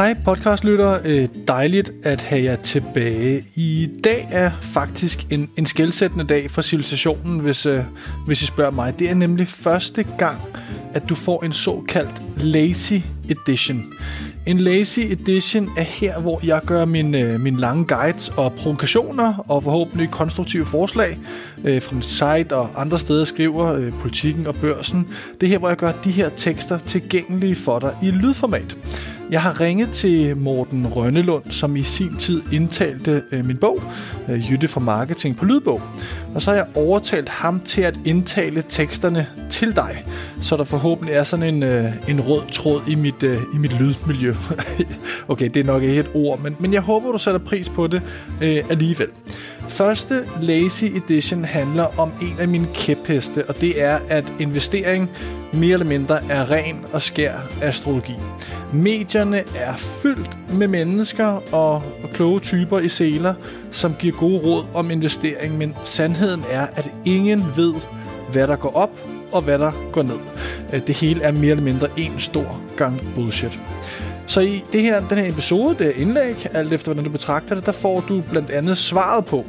Hej podcastlytter, øh, dejligt at have jer tilbage. I dag er faktisk en, en skældsættende dag for civilisationen, hvis, øh, hvis I spørger mig. Det er nemlig første gang, at du får en såkaldt Lazy Edition. En Lazy Edition er her, hvor jeg gør min, øh, min lange guides og provokationer og forhåbentlig konstruktive forslag øh, fra min site og andre steder skriver, øh, politikken og børsen. Det er her, hvor jeg gør de her tekster tilgængelige for dig i lydformat. Jeg har ringet til Morten Rønnelund, som i sin tid indtalte øh, min bog, øh, Jytte for Marketing på lydbog. Og så har jeg overtalt ham til at indtale teksterne til dig, så der forhåbentlig er sådan en, øh, en rød tråd i mit, øh, i mit lydmiljø. okay, det er nok ikke et ord, men, men jeg håber, du sætter pris på det øh, alligevel. Første Lazy Edition handler om en af mine kæpheste, og det er, at investering mere eller mindre er ren og skær astrologi. Medierne er fyldt med mennesker og, og kloge typer i seler, som giver gode råd om investering, men sandheden er, at ingen ved, hvad der går op og hvad der går ned. Øh, det hele er mere eller mindre en stor gang bullshit. Så i det her, den her episode, det her indlæg, alt efter hvordan du betragter det, der får du blandt andet svaret på,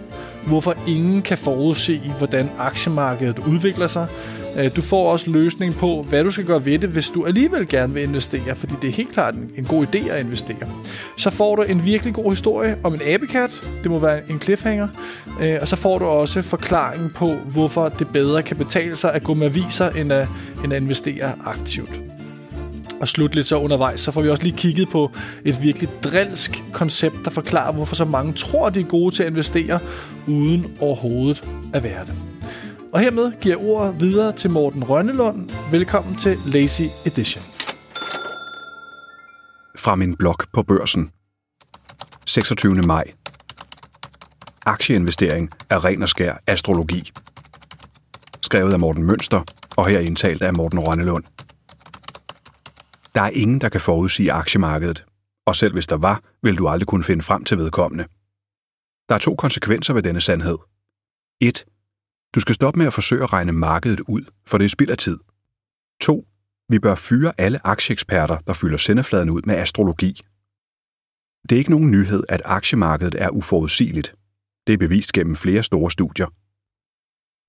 hvorfor ingen kan forudse, hvordan aktiemarkedet udvikler sig, Øh, du får også løsning på, hvad du skal gøre ved det, hvis du alligevel gerne vil investere, fordi det er helt klart en, god idé at investere. Så får du en virkelig god historie om en abekat. Det må være en cliffhanger. Øh, og så får du også forklaringen på, hvorfor det bedre kan betale sig at gå med aviser, end at, end at investere aktivt. Og slutligt så undervejs, så får vi også lige kigget på et virkelig drilsk koncept, der forklarer, hvorfor så mange tror, de er gode til at investere, uden overhovedet at være det. Og hermed giver jeg ordet videre til Morten Rønnelund. Velkommen til Lazy Edition. Fra min blog på børsen. 26. maj. Aktieinvestering er ren og skær astrologi. Skrevet af Morten Mønster, og her indtalt af Morten Rønnelund. Der er ingen, der kan forudsige aktiemarkedet, og selv hvis der var, vil du aldrig kunne finde frem til vedkommende. Der er to konsekvenser ved denne sandhed. 1. Du skal stoppe med at forsøge at regne markedet ud, for det er spild af tid. 2. Vi bør fyre alle aktieeksperter, der fylder sendefladen ud med astrologi. Det er ikke nogen nyhed, at aktiemarkedet er uforudsigeligt. Det er bevist gennem flere store studier.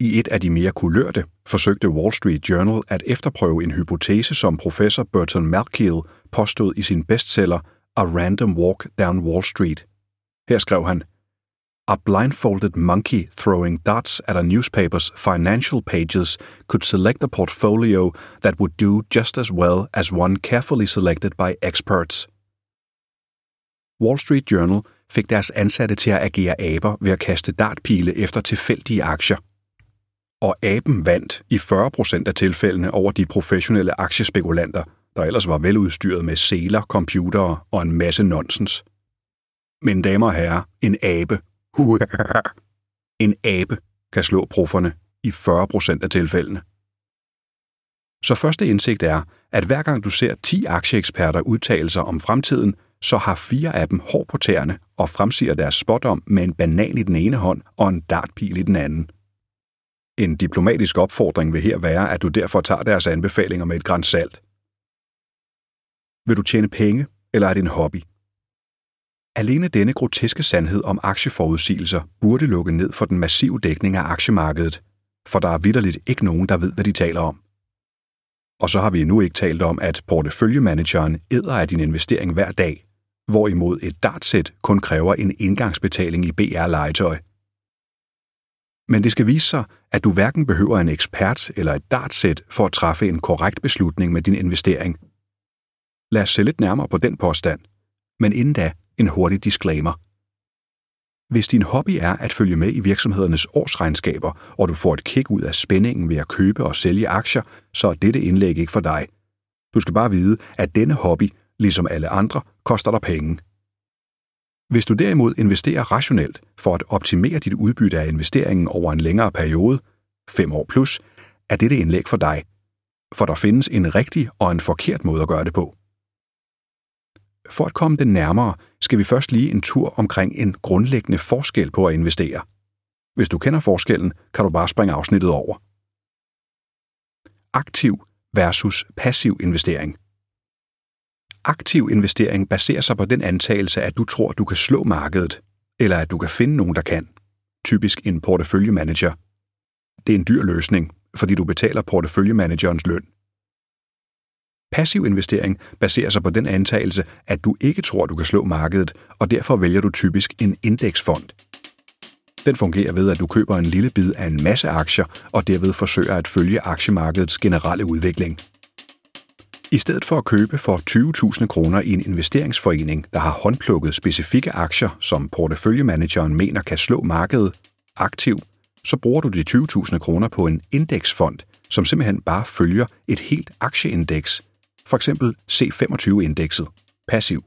I et af de mere kulørte forsøgte Wall Street Journal at efterprøve en hypotese, som professor Burton Malkiel påstod i sin bestseller A Random Walk Down Wall Street. Her skrev han, A blindfolded monkey throwing darts at a newspaper's financial pages could select a portfolio that would do just as well as one carefully selected by experts. Wall Street Journal fik deres ansatte til at agere aber ved at kaste dartpile efter tilfældige aktier. Og aben vandt i 40% af tilfældene over de professionelle aktiespekulanter, der ellers var veludstyret med seler, computere og en masse nonsens. Men damer og herrer, en abe en abe kan slå profferne i 40% af tilfældene. Så første indsigt er, at hver gang du ser 10 aktieeksperter udtale sig om fremtiden, så har fire af dem hår på tæerne og fremsiger deres spot om med en banan i den ene hånd og en dartpil i den anden. En diplomatisk opfordring vil her være, at du derfor tager deres anbefalinger med et græns salt. Vil du tjene penge, eller er det en hobby? Alene denne groteske sandhed om aktieforudsigelser burde lukke ned for den massive dækning af aktiemarkedet, for der er vidderligt ikke nogen, der ved, hvad de taler om. Og så har vi endnu ikke talt om, at porteføljemanageren æder af din investering hver dag, hvorimod et dartsæt kun kræver en indgangsbetaling i BR-legetøj. Men det skal vise sig, at du hverken behøver en ekspert eller et dartsæt for at træffe en korrekt beslutning med din investering. Lad os se lidt nærmere på den påstand. Men inden da, en hurtig disclaimer. Hvis din hobby er at følge med i virksomhedernes årsregnskaber, og du får et kick ud af spændingen ved at købe og sælge aktier, så er dette indlæg ikke for dig. Du skal bare vide, at denne hobby, ligesom alle andre, koster dig penge. Hvis du derimod investerer rationelt for at optimere dit udbytte af investeringen over en længere periode, 5 år plus, er dette indlæg for dig. For der findes en rigtig og en forkert måde at gøre det på. For at komme den nærmere, skal vi først lige en tur omkring en grundlæggende forskel på at investere. Hvis du kender forskellen, kan du bare springe afsnittet over. Aktiv versus passiv investering. aktiv investering baserer sig på den antagelse, at du tror, du kan slå markedet, eller at du kan finde nogen, der kan. Typisk en porteføljemanager. Det er en dyr løsning, fordi du betaler porteføljemanagerens løn. Passiv investering baserer sig på den antagelse, at du ikke tror, du kan slå markedet, og derfor vælger du typisk en indeksfond. Den fungerer ved, at du køber en lille bid af en masse aktier, og derved forsøger at følge aktiemarkedets generelle udvikling. I stedet for at købe for 20.000 kroner i en investeringsforening, der har håndplukket specifikke aktier, som porteføljemanageren mener kan slå markedet aktiv, så bruger du de 20.000 kroner på en indeksfond, som simpelthen bare følger et helt aktieindeks, for eksempel C25-indekset, passiv.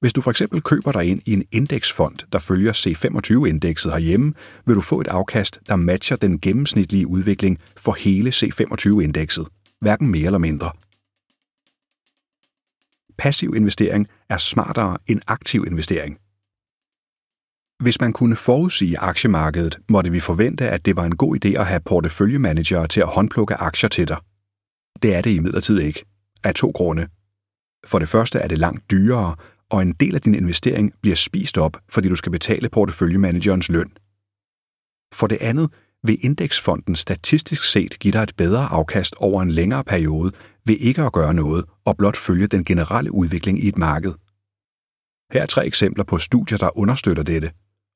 Hvis du for eksempel køber dig ind i en indeksfond, der følger C25-indekset herhjemme, vil du få et afkast, der matcher den gennemsnitlige udvikling for hele C25-indekset, hverken mere eller mindre. Passiv investering er smartere end aktiv investering. Hvis man kunne forudsige aktiemarkedet, måtte vi forvente, at det var en god idé at have porteføljemanager til at håndplukke aktier til dig. Det er det imidlertid ikke, af to grunde. For det første er det langt dyrere, og en del af din investering bliver spist op, fordi du skal betale porteføljemanagerens løn. For det andet vil indeksfonden statistisk set give dig et bedre afkast over en længere periode ved ikke at gøre noget og blot følge den generelle udvikling i et marked. Her er tre eksempler på studier, der understøtter dette,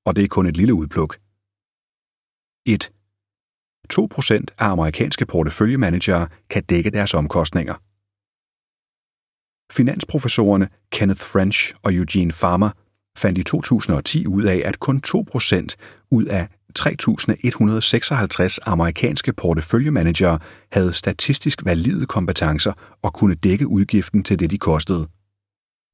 og det er kun et lille udpluk. 1. 2% af amerikanske porteføljemanagere kan dække deres omkostninger. Finansprofessorerne Kenneth French og Eugene Farmer fandt i 2010 ud af, at kun 2% ud af 3.156 amerikanske porteføljemanagere havde statistisk valide kompetencer og kunne dække udgiften til det, de kostede.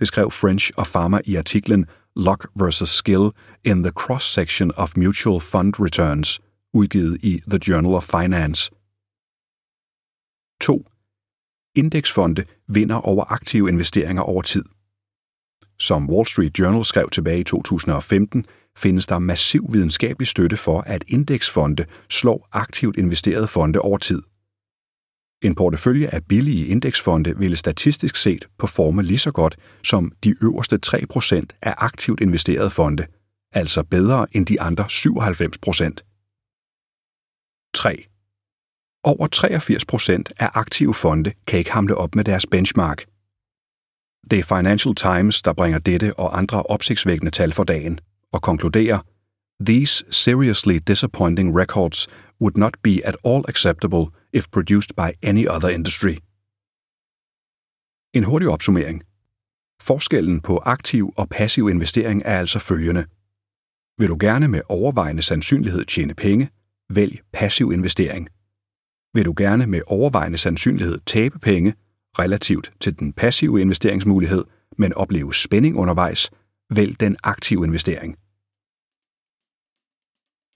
Det skrev French og Farmer i artiklen Luck vs. Skill in the Cross-Section of Mutual Fund Returns, udgivet i The Journal of Finance. 2. Indeksfonde vinder over aktive investeringer over tid. Som Wall Street Journal skrev tilbage i 2015, findes der massiv videnskabelig støtte for, at indeksfonde slår aktivt investerede fonde over tid. En portefølje af billige indeksfonde ville statistisk set performe lige så godt som de øverste 3% af aktivt investerede fonde, altså bedre end de andre 97%. 3. Over 83% af aktive fonde kan ikke hamle op med deres benchmark. Det er Financial Times, der bringer dette og andre opsigtsvækkende tal for dagen og konkluderer, These seriously disappointing records would not be at all acceptable if produced by any other industry. En hurtig opsummering. Forskellen på aktiv og passiv investering er altså følgende. Vil du gerne med overvejende sandsynlighed tjene penge, vælg passiv investering. Vil du gerne med overvejende sandsynlighed tabe penge, relativt til den passive investeringsmulighed, men opleve spænding undervejs, vælg den aktive investering.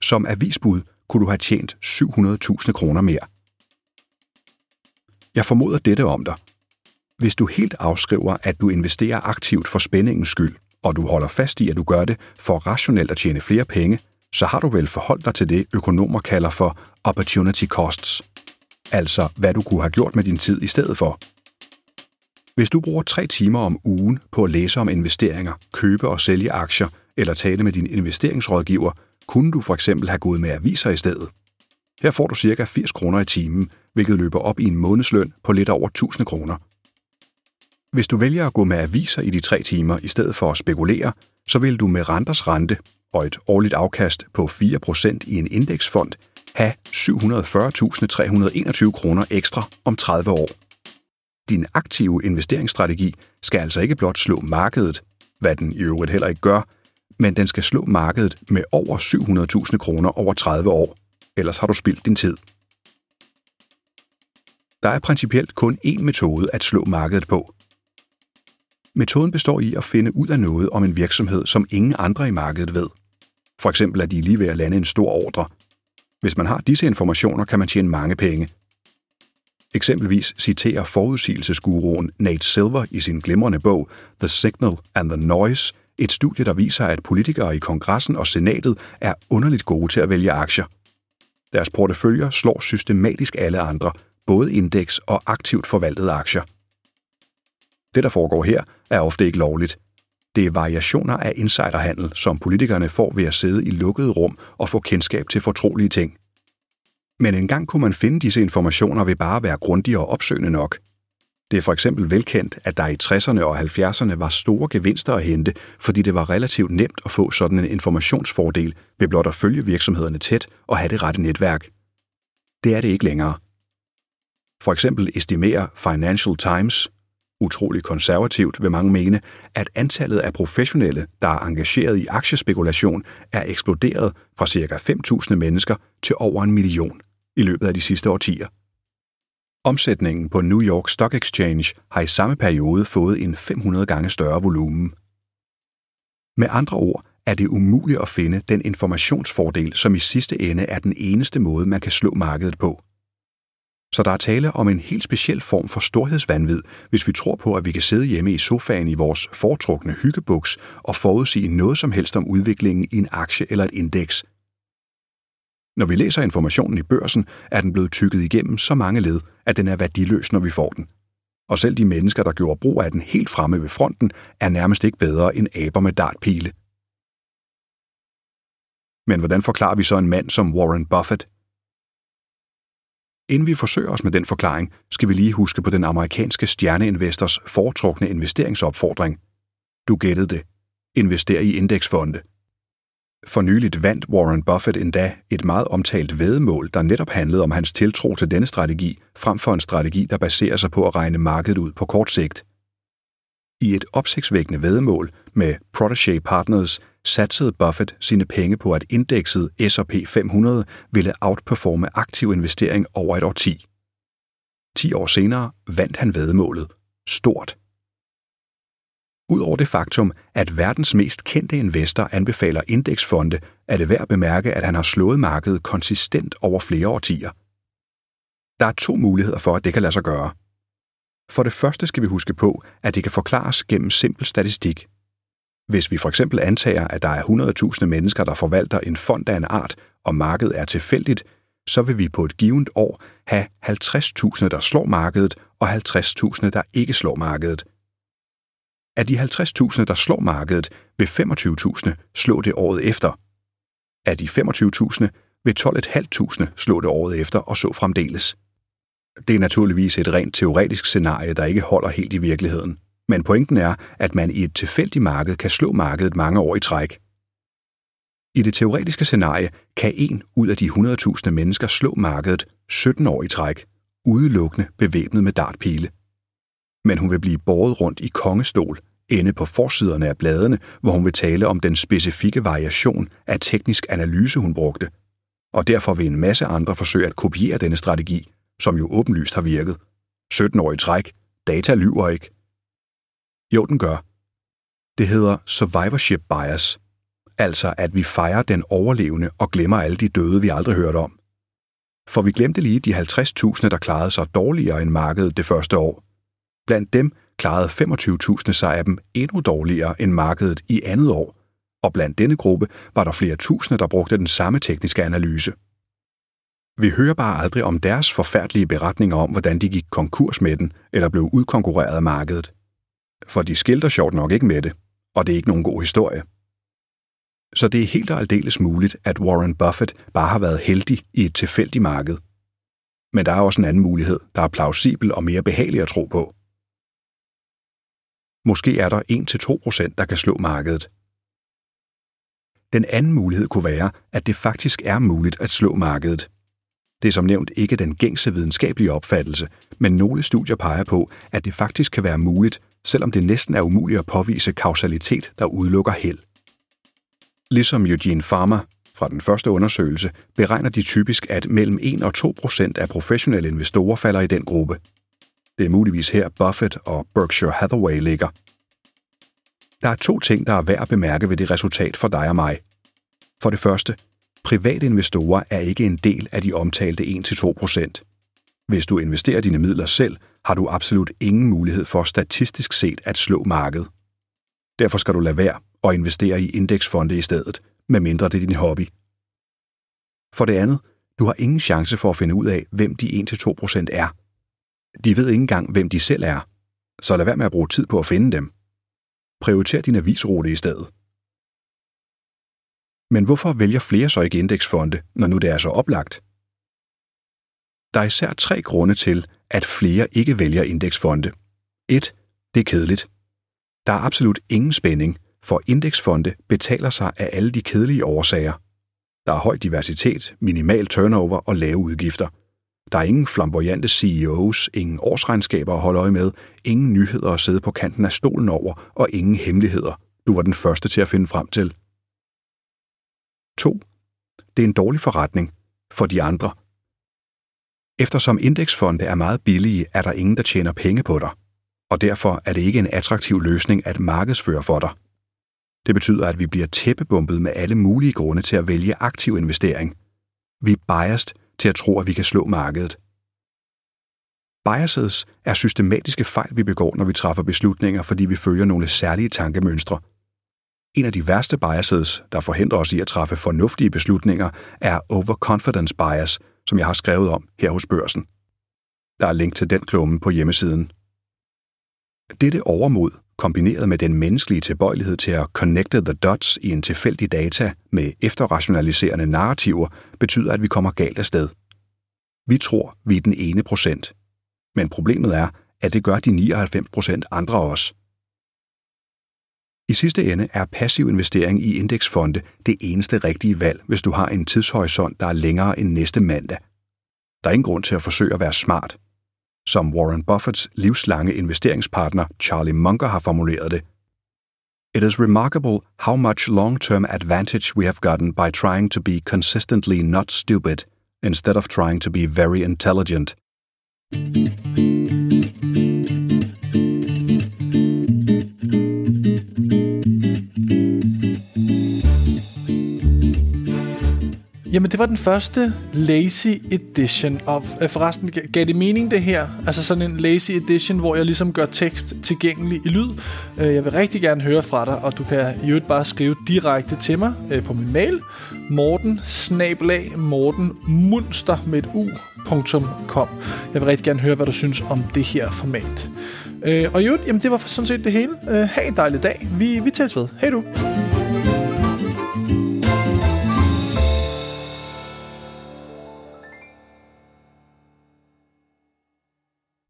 Som avisbud kunne du have tjent 700.000 kroner mere. Jeg formoder dette om dig. Hvis du helt afskriver, at du investerer aktivt for spændingens skyld, og du holder fast i, at du gør det for rationelt at tjene flere penge, så har du vel forholdt dig til det, økonomer kalder for opportunity costs. Altså, hvad du kunne have gjort med din tid i stedet for. Hvis du bruger tre timer om ugen på at læse om investeringer, købe og sælge aktier eller tale med din investeringsrådgiver, kunne du for eksempel have gået med aviser i stedet. Her får du ca. 80 kroner i timen, hvilket løber op i en månedsløn på lidt over 1000 kroner. Hvis du vælger at gå med aviser i de tre timer i stedet for at spekulere, så vil du med renters rente og et årligt afkast på 4% i en indeksfond have 740.321 kroner ekstra om 30 år. Din aktive investeringsstrategi skal altså ikke blot slå markedet, hvad den i øvrigt heller ikke gør, men den skal slå markedet med over 700.000 kroner over 30 år. Ellers har du spildt din tid. Der er principielt kun én metode at slå markedet på. Metoden består i at finde ud af noget om en virksomhed, som ingen andre i markedet ved. For eksempel at de lige ved at lande en stor ordre. Hvis man har disse informationer, kan man tjene mange penge. Eksempelvis citerer forudsigelsesguruen Nate Silver i sin glimrende bog The Signal and the Noise – et studie, der viser, at politikere i kongressen og senatet er underligt gode til at vælge aktier. Deres porteføljer slår systematisk alle andre, både indeks og aktivt forvaltede aktier. Det, der foregår her, er ofte ikke lovligt. Det er variationer af insiderhandel, som politikerne får ved at sidde i lukkede rum og få kendskab til fortrolige ting. Men engang kunne man finde disse informationer ved bare at være grundig og opsøgende nok. Det er for eksempel velkendt, at der i 60'erne og 70'erne var store gevinster at hente, fordi det var relativt nemt at få sådan en informationsfordel ved blot at følge virksomhederne tæt og have det rette netværk. Det er det ikke længere. For eksempel estimerer Financial Times, utrolig konservativt vil mange mene, at antallet af professionelle, der er engageret i aktiespekulation, er eksploderet fra ca. 5.000 mennesker til over en million i løbet af de sidste årtier. Omsætningen på New York Stock Exchange har i samme periode fået en 500 gange større volumen. Med andre ord er det umuligt at finde den informationsfordel, som i sidste ende er den eneste måde, man kan slå markedet på. Så der er tale om en helt speciel form for storhedsvandvid, hvis vi tror på, at vi kan sidde hjemme i sofaen i vores foretrukne hyggebuks og forudsige noget som helst om udviklingen i en aktie eller et indeks. Når vi læser informationen i børsen, er den blevet tykket igennem så mange led, at den er værdiløs, når vi får den. Og selv de mennesker, der gjorde brug af den helt fremme ved fronten, er nærmest ikke bedre end aber med dartpile. Men hvordan forklarer vi så en mand som Warren Buffett, Inden vi forsøger os med den forklaring, skal vi lige huske på den amerikanske stjerneinvestors foretrukne investeringsopfordring. Du gættede det. Invester i indeksfonde. For nyligt vandt Warren Buffett endda et meget omtalt vedmål, der netop handlede om hans tiltro til denne strategi, frem for en strategi, der baserer sig på at regne markedet ud på kort sigt. I et opsigtsvækkende vedmål med Protege Partners satsede Buffett sine penge på, at indekset S&P 500 ville outperforme aktiv investering over et årti. 10 år senere vandt han vedmålet stort. Udover det faktum, at verdens mest kendte investor anbefaler indeksfonde, er det værd at bemærke, at han har slået markedet konsistent over flere årtier. Der er to muligheder for, at det kan lade sig gøre. For det første skal vi huske på, at det kan forklares gennem simpel statistik – hvis vi for eksempel antager, at der er 100.000 mennesker, der forvalter en fond af en art, og markedet er tilfældigt, så vil vi på et givet år have 50.000, der slår markedet, og 50.000, der ikke slår markedet. Af de 50.000, der slår markedet, vil 25.000 slå det året efter. Af de 25.000 vil 12.500 slå det året efter, og så fremdeles. Det er naturligvis et rent teoretisk scenarie, der ikke holder helt i virkeligheden. Men pointen er, at man i et tilfældigt marked kan slå markedet mange år i træk. I det teoretiske scenarie kan en ud af de 100.000 mennesker slå markedet 17 år i træk, udelukkende bevæbnet med dartpile. Men hun vil blive båret rundt i kongestol, ende på forsiderne af bladene, hvor hun vil tale om den specifikke variation af teknisk analyse, hun brugte. Og derfor vil en masse andre forsøge at kopiere denne strategi, som jo åbenlyst har virket. 17 år i træk, data lyver ikke, jo, den gør. Det hedder survivorship bias, altså at vi fejrer den overlevende og glemmer alle de døde, vi aldrig hørte om. For vi glemte lige de 50.000, der klarede sig dårligere end markedet det første år. Blandt dem klarede 25.000 sig af dem endnu dårligere end markedet i andet år, og blandt denne gruppe var der flere tusinde, der brugte den samme tekniske analyse. Vi hører bare aldrig om deres forfærdelige beretninger om, hvordan de gik konkurs med den eller blev udkonkurreret af markedet for de skilter sjovt nok ikke med det, og det er ikke nogen god historie. Så det er helt og aldeles muligt, at Warren Buffett bare har været heldig i et tilfældigt marked. Men der er også en anden mulighed, der er plausibel og mere behagelig at tro på. Måske er der 1-2%, der kan slå markedet. Den anden mulighed kunne være, at det faktisk er muligt at slå markedet. Det er som nævnt ikke den gængse videnskabelige opfattelse, men nogle studier peger på, at det faktisk kan være muligt selvom det næsten er umuligt at påvise kausalitet, der udelukker held. Ligesom Eugene Farmer fra den første undersøgelse beregner de typisk, at mellem 1 og 2 procent af professionelle investorer falder i den gruppe. Det er muligvis her Buffett og Berkshire Hathaway ligger. Der er to ting, der er værd at bemærke ved det resultat for dig og mig. For det første, private investorer er ikke en del af de omtalte 1-2 procent. Hvis du investerer dine midler selv, har du absolut ingen mulighed for statistisk set at slå markedet. Derfor skal du lade være og investere i indeksfonde i stedet, medmindre det er din hobby. For det andet, du har ingen chance for at finde ud af, hvem de 1-2% er. De ved ikke engang, hvem de selv er. så lad være med at bruge tid på at finde dem. Prioriter din avisrute i stedet. Men hvorfor vælger flere så ikke indeksfonde, når nu det er så oplagt? Der er især tre grunde til, at flere ikke vælger indeksfonde. 1. Det er kedeligt. Der er absolut ingen spænding, for indeksfonde betaler sig af alle de kedelige årsager. Der er høj diversitet, minimal turnover og lave udgifter. Der er ingen flamboyante CEOs, ingen årsregnskaber at holde øje med, ingen nyheder at sidde på kanten af stolen over og ingen hemmeligheder, du var den første til at finde frem til. 2. Det er en dårlig forretning for de andre. Eftersom indeksfonde er meget billige, er der ingen, der tjener penge på dig, og derfor er det ikke en attraktiv løsning at markedsføre for dig. Det betyder, at vi bliver tæppebumpet med alle mulige grunde til at vælge aktiv investering. Vi er biased til at tro, at vi kan slå markedet. Biases er systematiske fejl, vi begår, når vi træffer beslutninger, fordi vi følger nogle særlige tankemønstre. En af de værste biases, der forhindrer os i at træffe fornuftige beslutninger, er overconfidence bias, som jeg har skrevet om her hos børsen. Der er link til den klumme på hjemmesiden. Dette overmod kombineret med den menneskelige tilbøjelighed til at connecte the dots i en tilfældig data med efterrationaliserende narrativer, betyder, at vi kommer galt af sted. Vi tror, vi er den ene procent. Men problemet er, at det gør de 99 procent andre også. I sidste ende er passiv investering i indeksfonde det eneste rigtige valg, hvis du har en tidshorisont, der er længere end næste mandag. Der er ingen grund til at forsøge at være smart som Warren Buffetts livslange investeringspartner Charlie Munger har formuleret det. It is remarkable how much long-term advantage we have gotten by trying to be consistently not stupid instead of trying to be very intelligent. Jamen, det var den første Lazy Edition. Og øh, forresten, gav det mening det her? Altså sådan en Lazy Edition, hvor jeg ligesom gør tekst tilgængelig i lyd. Øh, jeg vil rigtig gerne høre fra dig, og du kan i øvrigt bare skrive direkte til mig øh, på min mail. Morten snablag, Morten Munster med et u.com. Jeg vil rigtig gerne høre, hvad du synes om det her format. Og i øvrigt, jamen det var sådan set det hele. Ha' en dejlig dag. Vi, vi tales ved. Hej du.